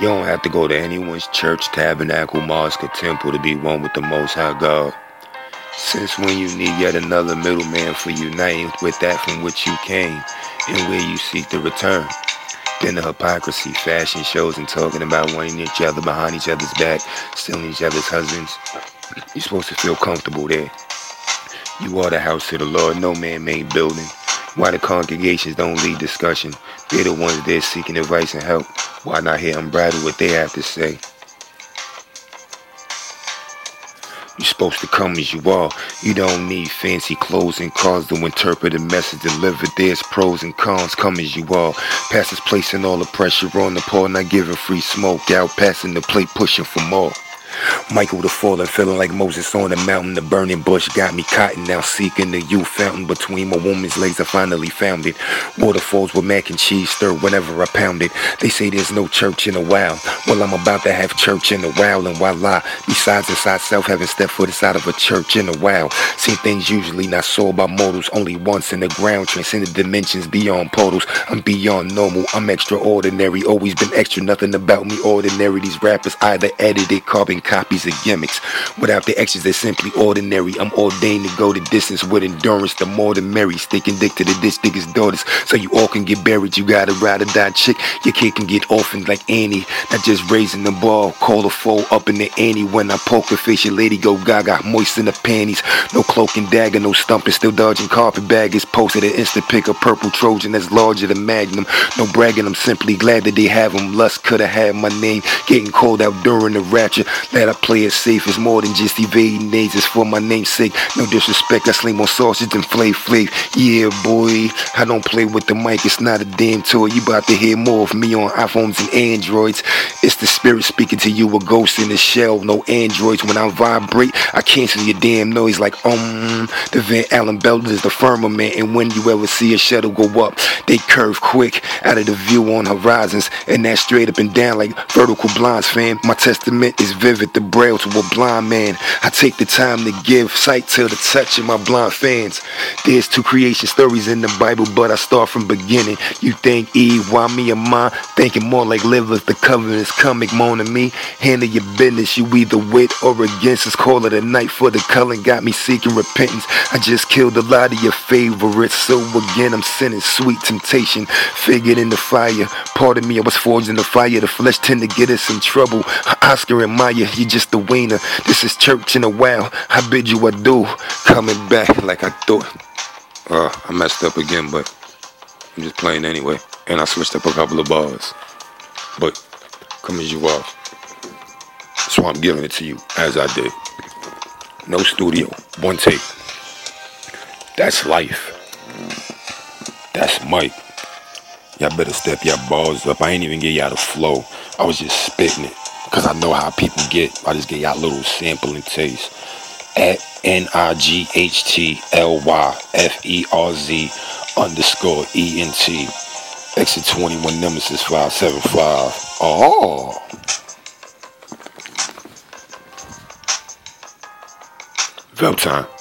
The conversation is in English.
You don't have to go to anyone's church, tabernacle, mosque, or temple to be one with the Most High God. Since when you need yet another middleman for uniting with that from which you came and where you seek to return. Then the hypocrisy, fashion shows, and talking about wanting each other behind each other's back, stealing each other's husbands. You're supposed to feel comfortable there. You are the house of the Lord, no man-made building. Why the congregations don't lead discussion? They're the ones there seeking advice and help. Why not hear them unbridled what they have to say? You're supposed to come as you are. You don't need fancy clothes and cars to interpret a message delivered. There's pros and cons. Come as you are. Pastors placing all the pressure on the poor, not giving free smoke. Out passing the plate, pushing for more. Michael the fallen, feeling like Moses on the mountain. The burning bush got me caught now seeking the youth fountain between my woman's legs. I finally found it. Waterfalls with mac and cheese stir whenever I pound it. They say there's no church in the wild. Well, I'm about to have church in the wild, and voila. Besides inside self, haven't stepped foot inside of a church in a while. Seen things usually not saw by mortals, only once in the ground. Transcended dimensions beyond portals. I'm beyond normal. I'm extraordinary. Always been extra. Nothing about me ordinary. These rappers either edited, carbon copies of gimmicks. Without the extras, they're simply ordinary. I'm ordained to go the distance with endurance. The more the merry. Sticking dick to the ditch niggas' daughters. So you all can get buried. You gotta ride or die chick. Your kid can get orphaned like Annie. Not just raising the ball. Call a foe up in the ante. When I poker face, your lady go gaga. Moist in the panties. No cloak and dagger, no stumping. Still dodging carpet baggers. Posted an instant pick a purple Trojan that's larger than Magnum. No bragging, I'm simply glad that they have them. Lust could have had my name. Getting cold out during the rapture. That I play it safe is more than just evading names. It's for my namesake. No disrespect, I sling more sausage than Flavor Flav. Yeah, boy, I don't play with the mic. It's not a damn toy. You about to hear more of me on iPhones and Androids. It's the spirit speaking to you, a ghost in the shell. No androids. When I vibrate, I cancel your damn noise like um. The Van Allen belt is the firmament, and when you ever see a shuttle go up, they curve quick out of the view on horizons, and that straight up and down like vertical blinds, fam. My testament is vivid, the braille to a blind man. I take the time to give sight to the touch of my blind fans. There's two creation stories in the Bible, but I start from beginning. You think Eve, why me or mine? Thinking more like livers, the covenant's coming, moaning me. Handle your business, you either with or against. Let's call it a night for the culling, got me seeking repentance. I just killed a lot of your favorites, so again I'm sending sweet temptation. Figured in the fire, part of me I was forged in the fire. The flesh tend to get us in trouble. Oscar and Maya, you just a wiener. This is church in the wild. I bid you adieu. Coming back like I thought. Uh, I messed up again, but I'm just playing anyway. And I switched up a couple of bars. But come as you are. So I'm giving it to you as I did. No studio, one take. That's life. That's Mike. Y'all better step your balls up. I ain't even get y'all the flow. I was just spitting it. Cause I know how people get. I just get y'all little sample and taste. At N-I-G-H-T-L-Y-F-E-R-Z underscore E-N-T. Exit 21 Nemesis 575. Oh. Vote time.